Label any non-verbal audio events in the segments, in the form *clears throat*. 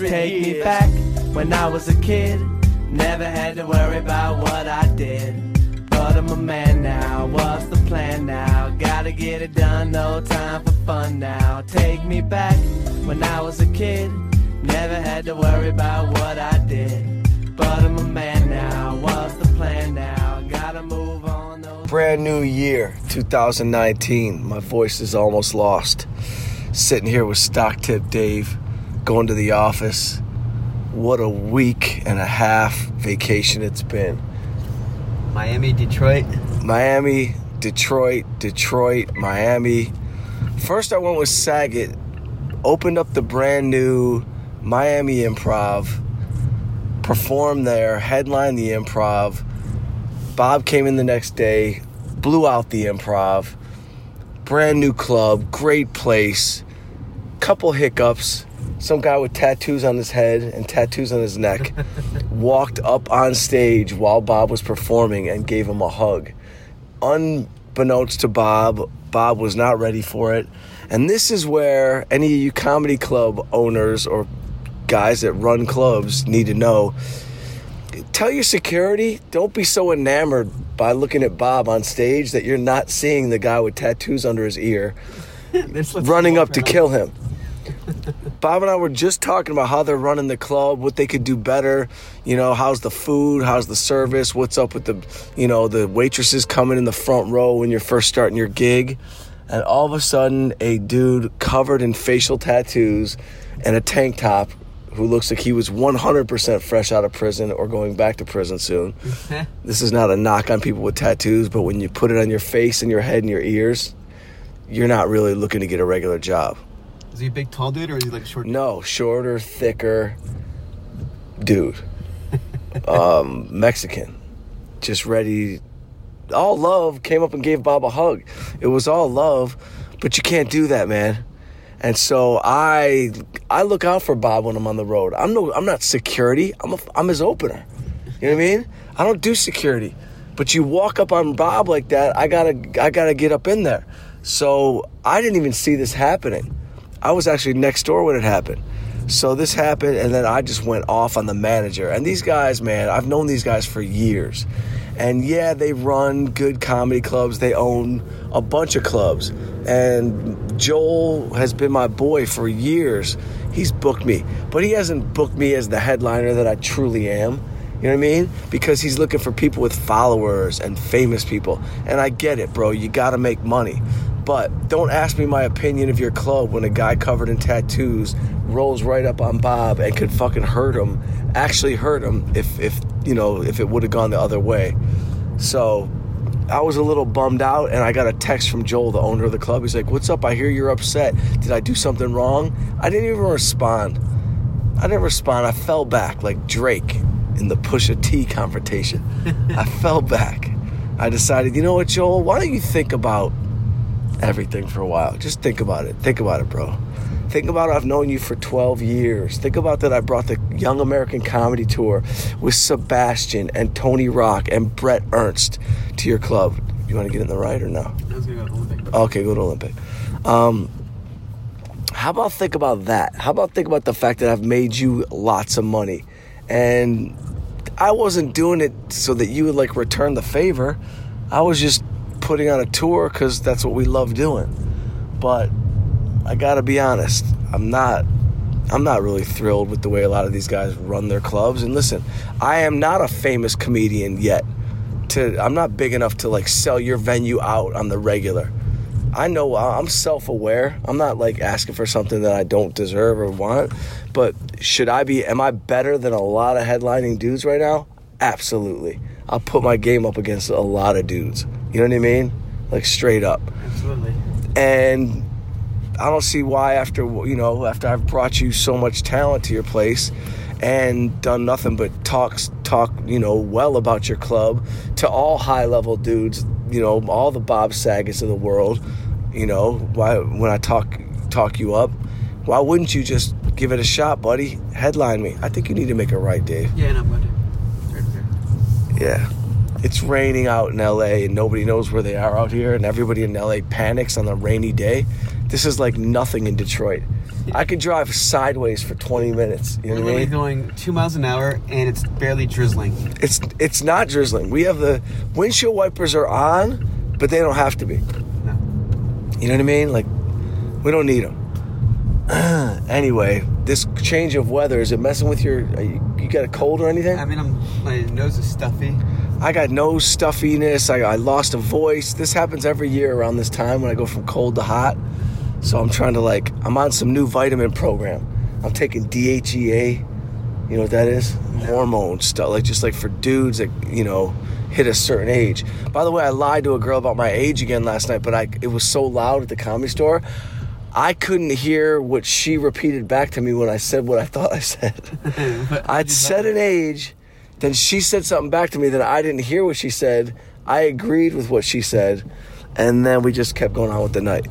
hundred Take years. me back when I was a kid. Never had to worry about what I did. But I'm a man now, what's the plan now? Gotta get it done, no time for fun now. Take me back when I was a kid. Never had to worry about what I did. But I'm a man now, what's the plan now? Gotta move on. Those Brand new year, 2019. My voice is almost lost. Sitting here with Stock Tip Dave, going to the office. What a week and a half vacation it's been. Miami, Detroit. Miami, Detroit, Detroit, Miami. First, I went with Saget, opened up the brand new Miami Improv, performed there, headlined the Improv. Bob came in the next day, blew out the Improv. Brand new club, great place. Couple hiccups. Some guy with tattoos on his head and tattoos on his neck *laughs* walked up on stage while Bob was performing and gave him a hug. Unbeknownst to Bob, Bob was not ready for it. And this is where any of you comedy club owners or guys that run clubs need to know. Tell your security, don't be so enamored by looking at Bob on stage that you're not seeing the guy with tattoos under his ear *laughs* running up to kill him. Bob and I were just talking about how they're running the club, what they could do better. You know, how's the food? How's the service? What's up with the, you know, the waitresses coming in the front row when you're first starting your gig? And all of a sudden, a dude covered in facial tattoos and a tank top who looks like he was 100% fresh out of prison or going back to prison soon. *laughs* this is not a knock on people with tattoos, but when you put it on your face and your head and your ears, you're not really looking to get a regular job. Is he a big, tall dude, or is he like a short? No, shorter, thicker dude. *laughs* um, Mexican, just ready. All love came up and gave Bob a hug. It was all love, but you can't do that, man. And so I I look out for Bob when I'm on the road. I'm no I'm not security. I'm a, I'm his opener. You know what I mean? I don't do security. But you walk up on Bob like that, I got to I got to get up in there. So I didn't even see this happening. I was actually next door when it happened. So this happened, and then I just went off on the manager. And these guys, man, I've known these guys for years. And yeah, they run good comedy clubs, they own a bunch of clubs. And Joel has been my boy for years. He's booked me, but he hasn't booked me as the headliner that I truly am. You know what I mean? Because he's looking for people with followers and famous people. And I get it, bro. You got to make money. But don't ask me my opinion of your club when a guy covered in tattoos rolls right up on Bob and could fucking hurt him, actually hurt him if if you know if it would have gone the other way. So I was a little bummed out, and I got a text from Joel, the owner of the club. He's like, "What's up? I hear you're upset. Did I do something wrong?" I didn't even respond. I didn't respond. I fell back like Drake in the Pusha T confrontation. *laughs* I fell back. I decided, you know what, Joel? Why don't you think about everything for a while. Just think about it. Think about it, bro. Think about it. I've known you for 12 years. Think about that. I brought the Young American Comedy Tour with Sebastian and Tony Rock and Brett Ernst to your club. You want to get in the right or no? Go okay, go to Olympic. Um, how about think about that? How about think about the fact that I've made you lots of money, and I wasn't doing it so that you would like return the favor. I was just putting on a tour because that's what we love doing. But I gotta be honest, I'm not. I'm not really thrilled with the way a lot of these guys run their clubs. And listen, I am not a famous comedian yet. To I'm not big enough to like sell your venue out on the regular. I know I'm self-aware. I'm not like asking for something that I don't deserve or want. But should I be? Am I better than a lot of headlining dudes right now? Absolutely. I'll put my game up against a lot of dudes. You know what I mean? Like straight up. Absolutely. And I don't see why after you know after I've brought you so much talent to your place and done nothing but talks talk you know well about your club to all high level dudes you know all the Bob Saget's of the world you know why when I talk talk you up why wouldn't you just give it a shot buddy headline me I think you need to make it right Dave yeah no buddy yeah it's raining out in LA and nobody knows where they are out here and everybody in LA panics on a rainy day. This is like nothing in Detroit. I could drive sideways for 20 minutes. You know what I mean? going two miles an hour and it's barely drizzling. It's it's not drizzling. We have the windshield wipers are on, but they don't have to be. No. You know what I mean? Like we don't need them. *clears throat* anyway, this change of weather is it messing with your? You, you got a cold or anything? I mean, I'm, my nose is stuffy. I got nose stuffiness. I, I lost a voice. This happens every year around this time when I go from cold to hot. So I'm trying to like I'm on some new vitamin program. I'm taking DHEA. You know what that is? Hormone stuff, like just like for dudes that you know hit a certain age. By the way, I lied to a girl about my age again last night, but I it was so loud at the comedy store. I couldn't hear what she repeated back to me when I said what I *laughs* thought I said. *laughs* I'd said an age, then she said something back to me that I didn't hear what she said. I agreed with what she said, and then we just kept going on with the night.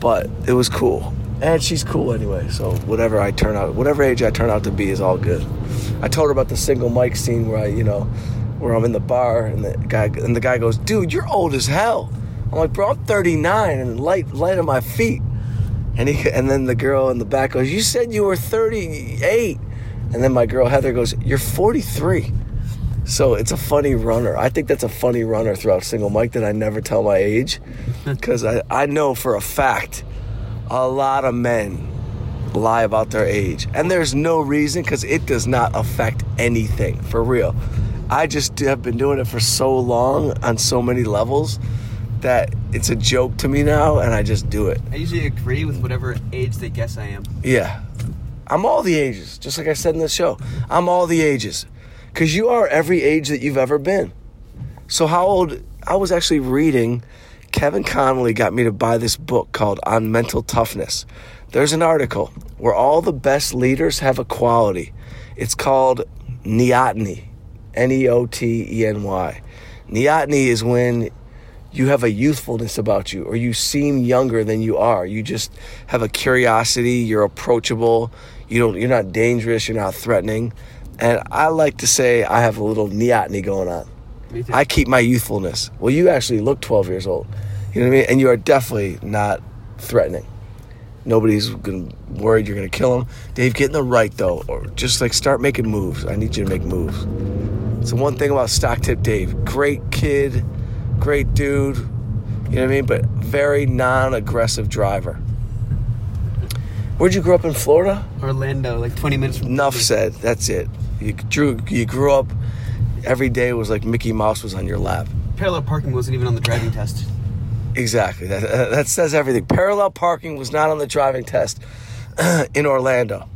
But it was cool. And she's cool anyway, so whatever I turn out, whatever age I turn out to be is all good. I told her about the single mic scene where I, you know, where I'm in the bar and the guy and the guy goes, "Dude, you're old as hell." I'm like, "Bro, I'm 39 and light light on my feet." And he and then the girl in the back goes, "You said you were 38." And then my girl Heather goes, "You're 43." So it's a funny runner. I think that's a funny runner throughout single Mike that I never tell my age *laughs* because I, I know for a fact a lot of men lie about their age. And there's no reason because it does not affect anything for real. I just have been doing it for so long on so many levels that it's a joke to me now and I just do it. I usually agree with whatever age they guess I am. Yeah. I'm all the ages, just like I said in the show. I'm all the ages. Because you are every age that you've ever been. So, how old? I was actually reading, Kevin Connolly got me to buy this book called On Mental Toughness. There's an article where all the best leaders have a quality. It's called neoteny, N E O T E N Y. Neoteny is when you have a youthfulness about you or you seem younger than you are. You just have a curiosity you're approachable you don't you're not dangerous you're not threatening. And i like to say i have a little neoteny going on. I keep my youthfulness. Well you actually look 12 years old you know what i mean? And you are definitely not threatening. Nobody's gonna worried you're gonna kill him dave get in the right though or just like start making moves. I need you to make moves. So, one thing about stock tip dave great kid great dude, you know what I mean? But very non aggressive driver. Where'd you grow up in Florida? Orlando, like 20 minutes from Enough said. That's it. You drew. You grew up. Every day was like Mickey Mouse was on your lap. Parallel parking wasn't even on the driving test. Exactly. That, uh, that says everything. Parallel parking was not on the driving test *clears throat* in Orlando.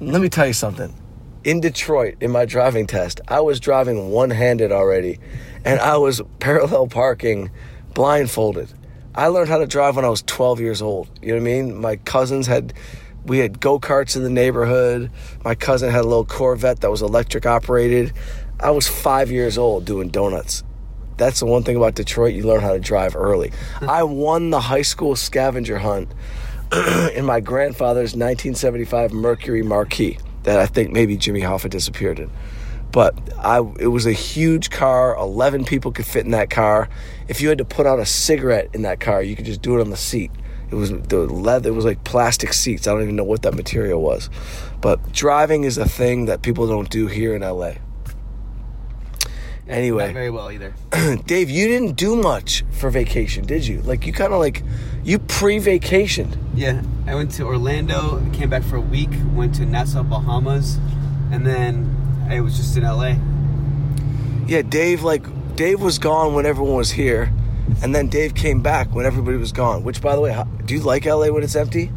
Let me tell you something. In Detroit, in my driving test, I was driving one handed already, and I was parallel parking blindfolded. I learned how to drive when I was 12 years old. You know what I mean? My cousins had, we had go karts in the neighborhood. My cousin had a little Corvette that was electric operated. I was five years old doing donuts. That's the one thing about Detroit, you learn how to drive early. Hmm. I won the high school scavenger hunt *clears throat* in my grandfather's 1975 Mercury Marquis that I think maybe Jimmy Hoffa disappeared in. But I, it was a huge car. 11 people could fit in that car. If you had to put out a cigarette in that car, you could just do it on the seat. It was the leather. It was like plastic seats. I don't even know what that material was. But driving is a thing that people don't do here in LA. Anyway, Not very well either. *clears throat* Dave, you didn't do much for vacation, did you? Like you kind of like you pre-vacationed. Yeah, I went to Orlando, came back for a week, went to Nassau, Bahamas, and then I was just in LA. Yeah, Dave like Dave was gone when everyone was here, and then Dave came back when everybody was gone. Which, by the way, how, do you like LA when it's empty?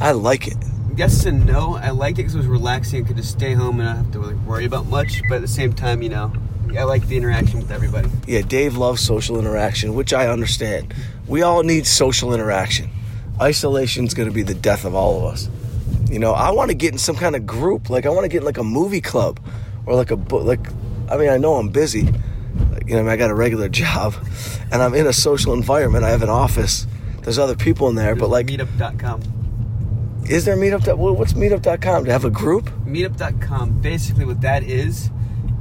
I like it. Yes and no. I liked it because it was relaxing. I could just stay home and not have to like, worry about much. But at the same time, you know, I like the interaction with everybody. Yeah, Dave loves social interaction, which I understand. We all need social interaction. Isolation's going to be the death of all of us. You know, I want to get in some kind of group. Like I want to get in like a movie club or like a book. Like, I mean, I know I'm busy. Like, you know, I, mean, I got a regular *laughs* job, and I'm in a social environment. I have an office. There's other people in there, but like, Meetup.com. is there Meetup? What's Meetup.com? To have a group? Meetup.com. Basically, what that is,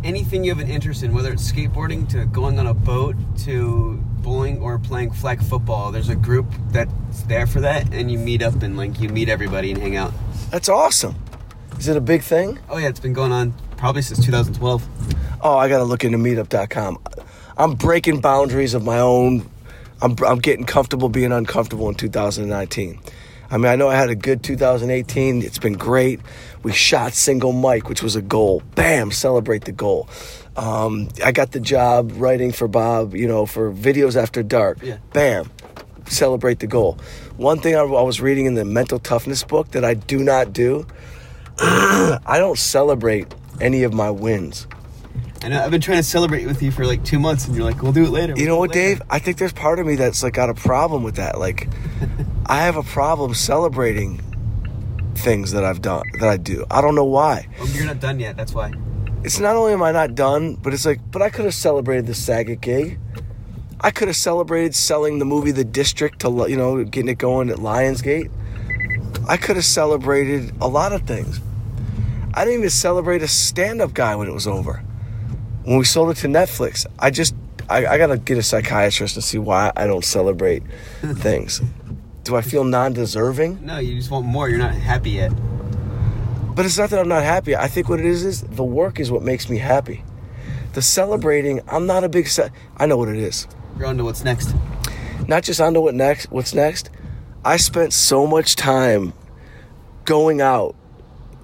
anything you have an interest in, whether it's skateboarding to going on a boat to bowling or playing flag football, there's a group that's there for that, and you meet up and like you meet everybody and hang out. That's awesome. Is it a big thing? Oh yeah, it's been going on probably since 2012. Oh, I gotta look into meetup.com. I'm breaking boundaries of my own. I'm, I'm getting comfortable being uncomfortable in 2019. I mean, I know I had a good 2018. It's been great. We shot single Mike, which was a goal. Bam, celebrate the goal. Um, I got the job writing for Bob, you know, for videos after dark. Yeah. Bam, celebrate the goal. One thing I, I was reading in the mental toughness book that I do not do, *clears throat* I don't celebrate any of my wins. I know I've been trying to celebrate with you for like two months, and you're like, "We'll do it later." You we'll know what, later." Dave? I think there's part of me that's like got a problem with that. Like, *laughs* I have a problem celebrating things that I've done that I do. I don't know why. Well, you're not done yet. That's why. It's not only am I not done, but it's like, but I could have celebrated the Saget gig. I could have celebrated selling the movie The District to you know getting it going at Lionsgate. I could have celebrated a lot of things. I didn't even celebrate a stand-up guy when it was over. When we sold it to Netflix, I just I, I gotta get a psychiatrist to see why I don't celebrate *laughs* things. Do I feel non-deserving? No, you just want more. You're not happy yet. But it's not that I'm not happy. I think what it is is the work is what makes me happy. The celebrating, I'm not a big. Ce- I know what it is. You're on to what's next. Not just on to what next. What's next? I spent so much time going out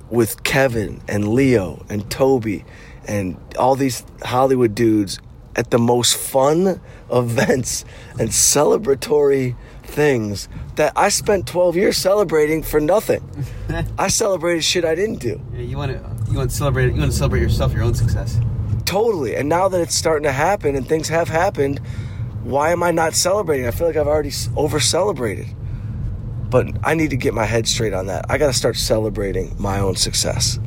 with Kevin and Leo and Toby and all these Hollywood dudes at the most fun *laughs* events and celebratory things that I spent 12 years celebrating for nothing. *laughs* I celebrated shit I didn't do. Yeah, you want to you want to celebrate you want to celebrate yourself, your own success. Totally. And now that it's starting to happen and things have happened, why am I not celebrating? I feel like I've already over celebrated. But I need to get my head straight on that. I got to start celebrating my own success.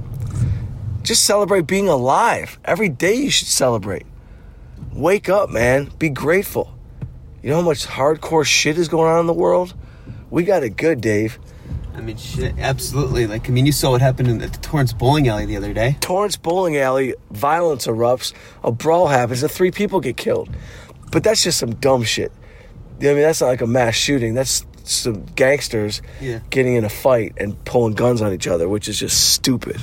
Just celebrate being alive. Every day you should celebrate. Wake up, man. Be grateful. You know how much hardcore shit is going on in the world? We got it good, Dave. I mean, shit, absolutely. Like, I mean, you saw what happened in the Torrance Bowling Alley the other day. Torrance Bowling Alley, violence erupts, a brawl happens, and three people get killed. But that's just some dumb shit. I mean, that's not like a mass shooting. That's some gangsters Yeah. getting in a fight and pulling guns on each other, which is just stupid.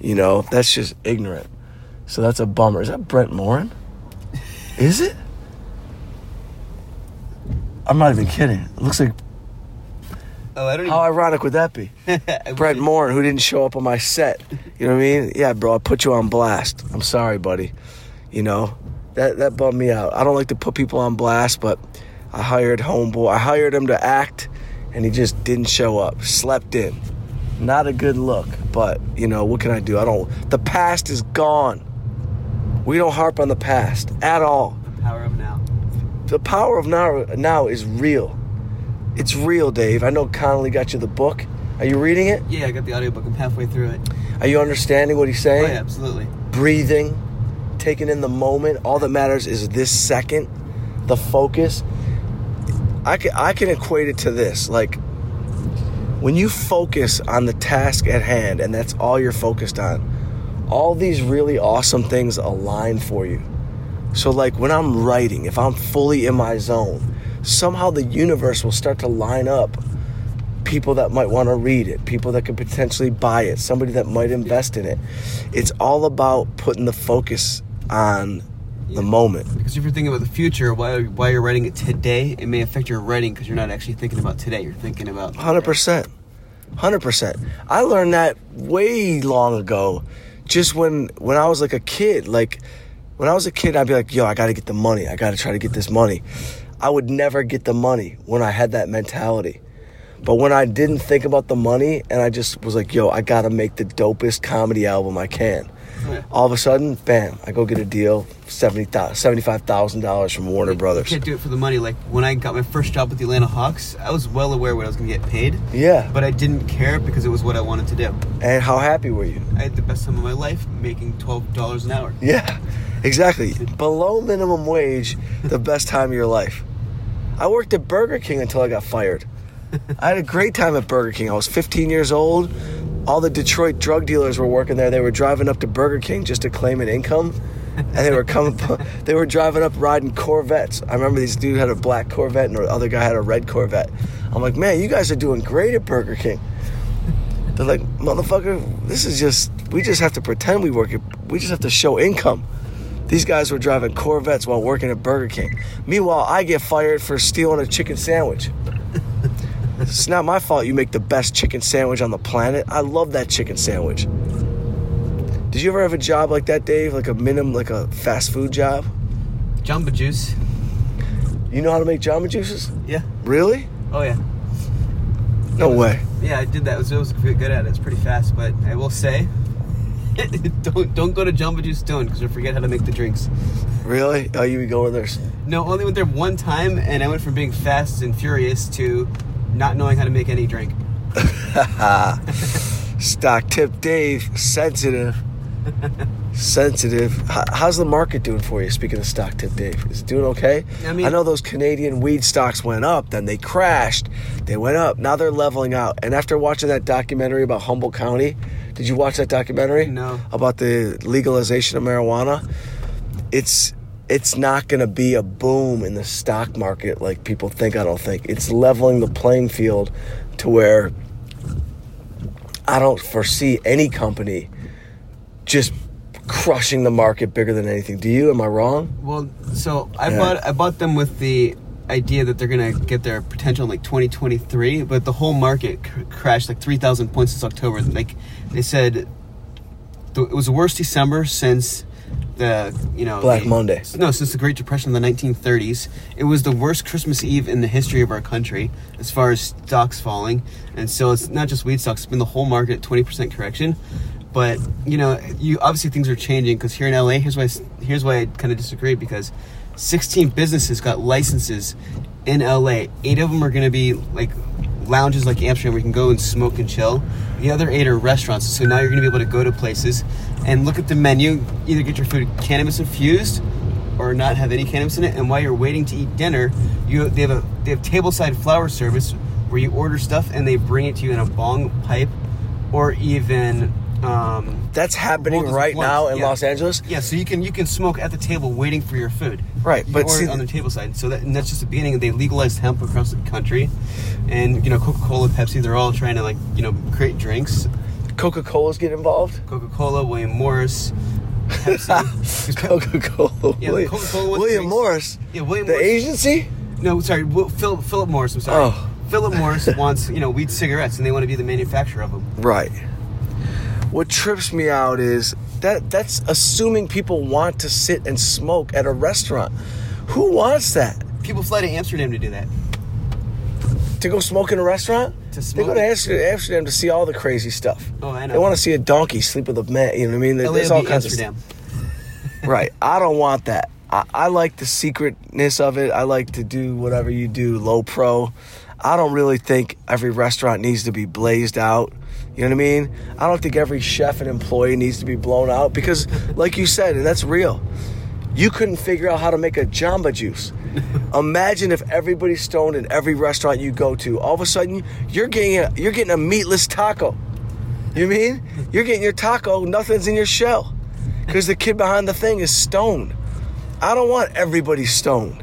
You know, that's just ignorant. So that's a bummer. Is that Brent Morin? Is it? I'm not even kidding. It looks like. Oh, I don't How ironic would that be? *laughs* Brent Morin, who didn't show up on my set. You know what I mean? Yeah, bro, I put you on blast. I'm sorry, buddy. You know, that that bummed me out. I don't like to put people on blast, but I hired homeboy. I hired him to act, and he just didn't show up. Slept in. Not a good look, but you know what can I do? I don't. The past is gone. We don't harp on the past at all. The power of now. The power of now now is real. It's real, Dave. I know Connolly got you the book. Are you reading it? Yeah, I got the audiobook. I'm halfway through it. Are you understanding what he's Oh, saying? yeah, absolutely. Breathing, taking in the moment. All that matters is this second, the focus. I can, I can equate it to this. Like, when you focus on the task at hand and that's all you're focused on, all these really awesome things align for you. So, like, when I'm writing, if I'm fully in my zone, somehow the universe will start to line up people that might want to read it, people that could potentially buy it, somebody that might invest in it. It's all about putting the focus on the Yeah. moment. Because if you're thinking about the future, while, while you're writing it today, it may affect your writing because you're not actually thinking about today. You're thinking about. Hundred percent, hundred percent. I learned that way long ago, just when when I was like a kid. Like when I was a kid, I'd be like, "Yo, I got to get the money. I got to try to get this money." I would never get the money when I had that mentality. But when I didn't think about the money and I just was like, "Yo, I got to make the dopest comedy album I can." Yeah. All of a sudden, bam! I go get a deal, seventy seventy-five thousand dollars from Warner You Brothers. You can't do it for the money. Like when I got my first job with the Atlanta Hawks, I was well aware what I was going to get paid, Yeah. but I didn't care because it was what I wanted to do. And how happy were you? I had the best time of my life making twelve dollars an hour. Yeah, exactly. Below minimum wage, the best time of your life. I worked at Burger King until I got fired. *laughs* I had a great time at Burger King. I was 15 years old. All the Detroit drug dealers were working there. They were driving up to Burger King just to claim an income. and they were coming. *laughs* They were driving up riding Corvettes. I remember these dude had a black Corvette and the other guy had a red Corvette. I'm like, man, you guys are doing great at Burger King. They're like, motherfucker, this is just. We just have to pretend we work. At, we just have to show income. These guys were driving Corvettes while working at Burger King. Meanwhile, I get fired for stealing a chicken sandwich. It's not my fault you make the best chicken sandwich on the planet. I love that chicken sandwich. Did you ever have a job like that, Dave? Like a minimum, like a fast food job? Jamba Juice. You know how to make Jamba Juices? Yeah. Really? Oh yeah. No way. Yeah, I did that. I was, I was good at it. It's pretty fast, but I will say, *laughs* don't don't go to Jamba Juice Stone because you'll forget how to make the drinks. Really? Oh, you would go in there. No, only went there one time, and I went from being fast and furious to not knowing how to make any drink. *laughs* Stock tip Dave, sensitive. sensitive. How, how's the market doing for you? Speaking of stock tip Dave, is it doing okay? I mean- I know those Canadian weed stocks went up, then they crashed. They went up. Now they're leveling out. And after watching that documentary about Humboldt County, did you watch that documentary? No. About the legalization of marijuana? It's it's not going to be a boom in the stock market like people think. I don't think it's leveling the playing field to where I don't foresee any company just crushing the market bigger than anything. Do you? Am I wrong? Well, so I Yeah. bought I bought them with the idea that they're gonna get their potential in like 2023, but the whole market cr- crashed like 3,000 points since October. Like they said, th- it was the worst December since the you know Black the- Monday. No, since the Great Depression in the 1930s. It was the worst Christmas Eve in the history of our country as far as stocks falling. And so it's not just weed stocks; it's been the whole market 20% correction. But you know, you obviously things are changing because here in LA, here's why here's why I kind of disagree because 16 businesses got licenses in LA. Eight of them are going to be like lounges like Amsterdam where you can go and smoke and chill. The other eight are restaurants. So now you're going to be able to go to places and look at the menu, either get your food cannabis infused or not have any cannabis in it. And while you're waiting to eat dinner, you they have a they have tableside flower service where you order stuff and they bring it to you in a bong pipe or even um, That's happening right now in yeah. Los Angeles. yeah, so you can you can smoke at the table waiting for your food. Right, You but see- on the table side. So that and that's just the beginning. They legalized hemp across the country, and you know Coca Cola, Pepsi, they're all trying to like you know create drinks. Coca Cola's get involved. Coca Cola, William Morris, Pepsi. *laughs* 'Cause Pep- Coca Cola. Yeah, William, Coca-Cola William. Morris. yeah, William The Morris. agency. No, sorry, Philip Philip Morris. I'm sorry. Oh. Philip Morris *laughs* wants you know weed cigarettes, and they want to be the manufacturer of them. Right. What trips me out is that that's assuming people want to sit and smoke at a restaurant. Who wants that? People fly to Amsterdam to do that. To go smoke in a restaurant? To smoke. They go to Amsterdam to see all the crazy stuff. Oh, I know. They want to see a donkey sleep with a man. You know what I mean? There's all kinds Amsterdam. of. Right. I don't want that. I, I like the secretness of it. I like to do whatever you do, low pro. I don't really think every restaurant needs to be blazed out. You know what I mean? I don't think every chef and employee needs to be blown out because, like you said, and that's real, you couldn't figure out how to make a Jamba Juice. *laughs* Imagine if everybody's stoned in every restaurant you go to. All of a sudden, you're getting a, you're getting a meatless taco. You mean? You're getting your taco, nothing's in your shell. Because the kid behind the thing is stoned. I don't want everybody stoned.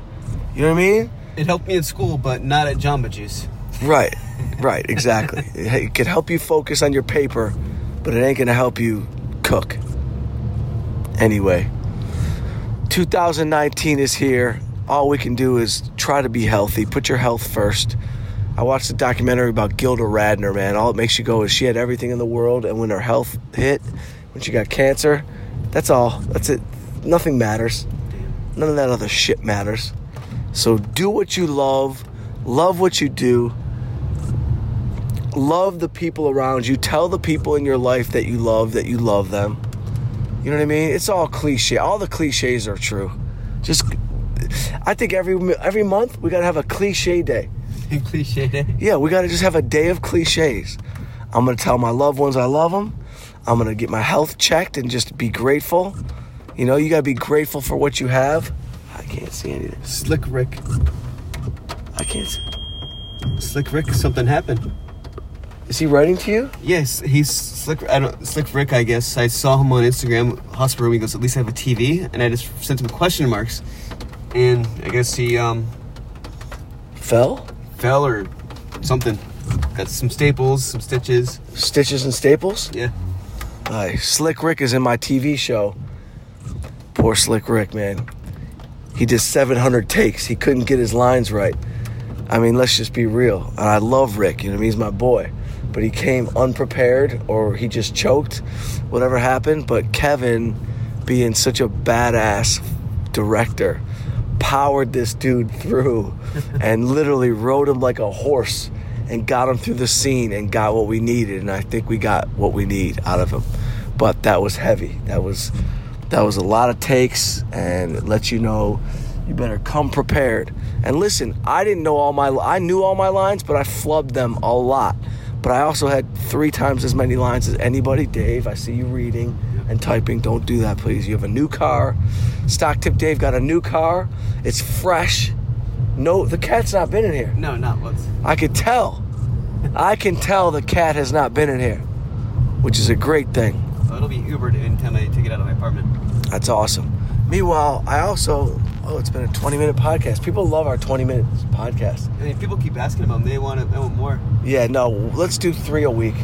You know what I mean? It helped me in school, but not at Jamba Juice. Right, right, exactly. it can help you focus on your paper, but it ain't gonna help you cook. Anyway, 2019 is here. All we can do is try to be healthy. Put your health first. I watched a documentary about Gilda Radner, man. All it makes you go is she had everything in the world, and when her health hit, when she got cancer, that's all. That's it. Nothing matters. None of that other shit matters. So do what you love, love what you do, love the people around you. Tell the people in your life that you love that you love them. You know what I mean? It's all cliche. All the cliches are true. Just, I think every every month we gotta have a cliche day. Cliche. Day. Yeah, we gotta just have a day of cliches. I'm gonna tell my loved ones I love them. I'm gonna get my health checked and just be grateful. You know, you gotta be grateful for what you have. I can't see anything. Slick Rick. I can't see. Slick Rick, something happened. Is he writing to you? Yes, he's slick. I don't slick Rick. I guess I saw him on Instagram. Hospital room. He goes, at least I have a TV, and I just sent him question marks, and I guess he um Fell? fell or something. Got some staples, some stitches. Stitches and staples? Yeah. Aye. Slick Rick is in my TV show. Poor Slick Rick, man. He did 700 takes. He couldn't get his lines right. I mean, let's just be real. And I love Rick, you know, what I mean? he's my boy. But he came unprepared or he just choked, whatever happened. But Kevin, being such a badass director, powered this dude through *laughs* and literally rode him like a horse and got him through the scene and got what we needed. And I think we got what we need out of him. But that was heavy. That was that was a lot of takes and it lets you know you better come prepared. And listen, I didn't know all my I knew all my lines, but I flubbed them a lot. But I also had three times as many lines as anybody. Dave, I see you reading and typing. Don't do that, please. You have a new car. Stock tip Dave got a new car. It's fresh. No, the cat's not been in here. No, not once. I could tell. I can tell the cat has not been in here, which is a great thing. So it'll be Ubered in I take it out of my apartment. That's awesome. Meanwhile, I also oh, it's been a 20 minute podcast. People love our 20 minute podcast. I mean, people keep asking about them. They want it. They want more. Yeah, no, let's do three a week.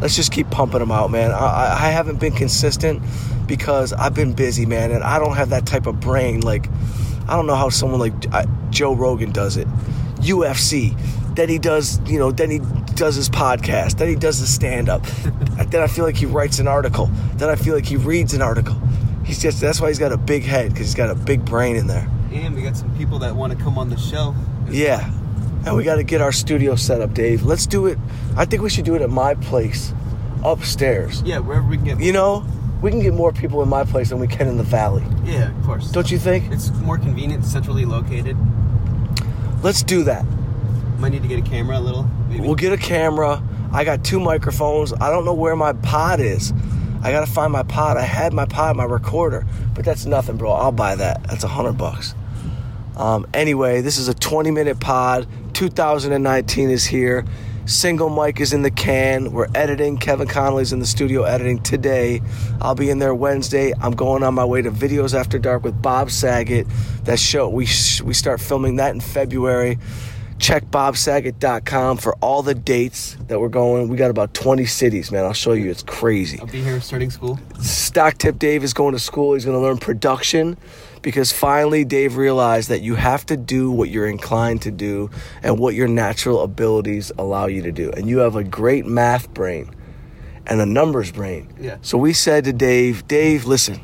Let's just keep pumping them out, man. I, I, I haven't been consistent because I've been busy, man, and I don't have that type of brain. Like, I don't know how someone like uh, Joe Rogan does it. UFC. Then he does, you know, then he does his podcast. Then he does his stand up. *laughs* then I feel like he writes an article. Then I feel like he reads an article. He's just, that's why he's got a big head because he's got a big brain in there. And we got some people that want to come on the show. Yeah. And we got to get our studio set up, Dave. Let's do it. I think we should do it at my place upstairs. Yeah, wherever we can get. You know, we can get more people in my place than we can in the valley. Yeah, of course. Don't you think? It's more convenient, centrally located. Let's do that. Might need to get a camera a little. Maybe. We'll get a camera. I got two microphones. I don't know where my pod is. I gotta find my pod. I had my pod, my recorder, but that's nothing, bro. I'll buy that. That's a hundred bucks. Um, anyway, this is a 20 minute pod. 2019 is here. Single mic is in the can. We're editing. Kevin Connolly's in the studio editing today. I'll be in there Wednesday. I'm going on my way to Videos After Dark with Bob Saget. That show we sh- we start filming that in February. Check bobsaget.com for all the dates that we're going. We got about 20 cities, man. I'll show you. It's crazy. I'll be here starting school. Stock Tip Dave is going to school. He's going to learn production because finally Dave realized that you have to do what you're inclined to do and what your natural abilities allow you to do. And you have a great math brain and a numbers brain. Yeah. So we said to Dave, Dave, listen,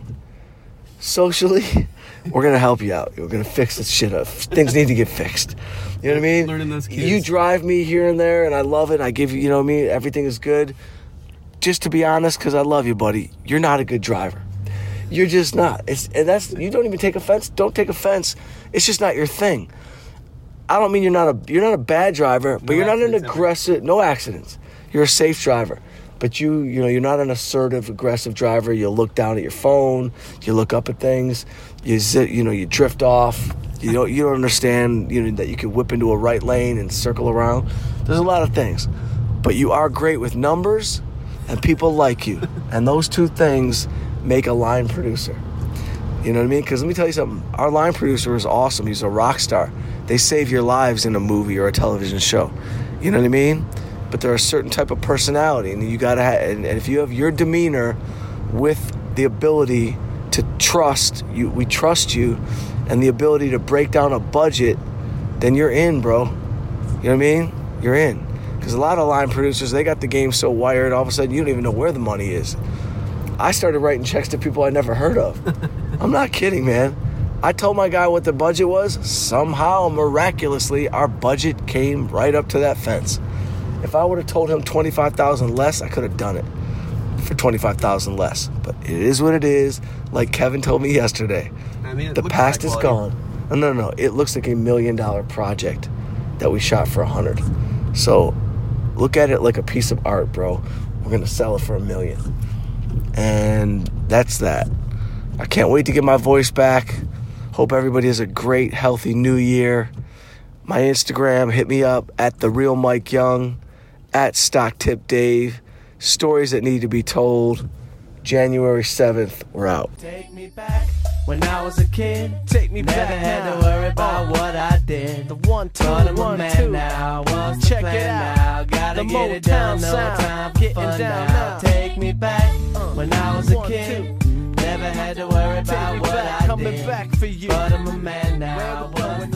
socially, we're going to help you out. We're going to fix this shit up. Things need to get fixed. You know what I mean? Learning those kids. You drive me here and there, and I love it. I give you, you know what I mean? Everything is good. Just to be honest, because I love you, buddy, you're not a good driver. You're just not. It's and that's you don't even take offense. Don't take offense. It's just not your thing. I don't mean you're not a you're not a bad driver, but No you're not an accidents ever. aggressive. No accidents. You're a safe driver, but you you know you're not an assertive, aggressive driver. You look down at your phone. You look up at things. You you know you drift off. You don't you don't understand you know that you can whip into a right lane and circle around. There's a lot of things, but you are great with numbers, and people like you, and those two things make a line producer. You know what I mean? Because let me tell you something. Our line producer is awesome. He's a rock star. They save your lives in a movie or a television show. You know what I mean? But they're a certain type of personality, and you gotta. have, and, and if you have your demeanor with the ability to trust you, we trust you, and the ability to break down a budget, then you're in, bro. You know what I mean? You're in. Because a lot of line producers, they got the game so wired, all of a sudden you don't even know where the money is. I started writing checks to people I never heard of. *laughs* I'm not kidding, man. I told my guy what the budget was. Somehow, miraculously, our budget came right up to that fence. If I would have told him 25,000 less, I could have done it for 25,000 less. But it is what it is. Like Kevin told me yesterday, I mean, the past is quality. gone. No, no, no. It looks like a million dollar project that we shot for a hundred. So look at it like a piece of art, bro. We're gonna sell it for a million. And that's that. I can't wait to get my voice back. Hope everybody has a great, healthy new year. My Instagram, hit me up at the real Mike Young. at Stock Tip Dave. Stories that need to be told. January 7th, we're out. Take me back when I was a kid. Take me Never back had now. to worry about what I did. The one, two, But I'm a one, man two. now. What's Check the it out. now? Gotta The get it done. Motown No sound. time for Getting fun down now. now. Take me back Uh, when I was a one, kid. Never had to worry Take about what back, I coming did. back for you. But I'm a man now. Where we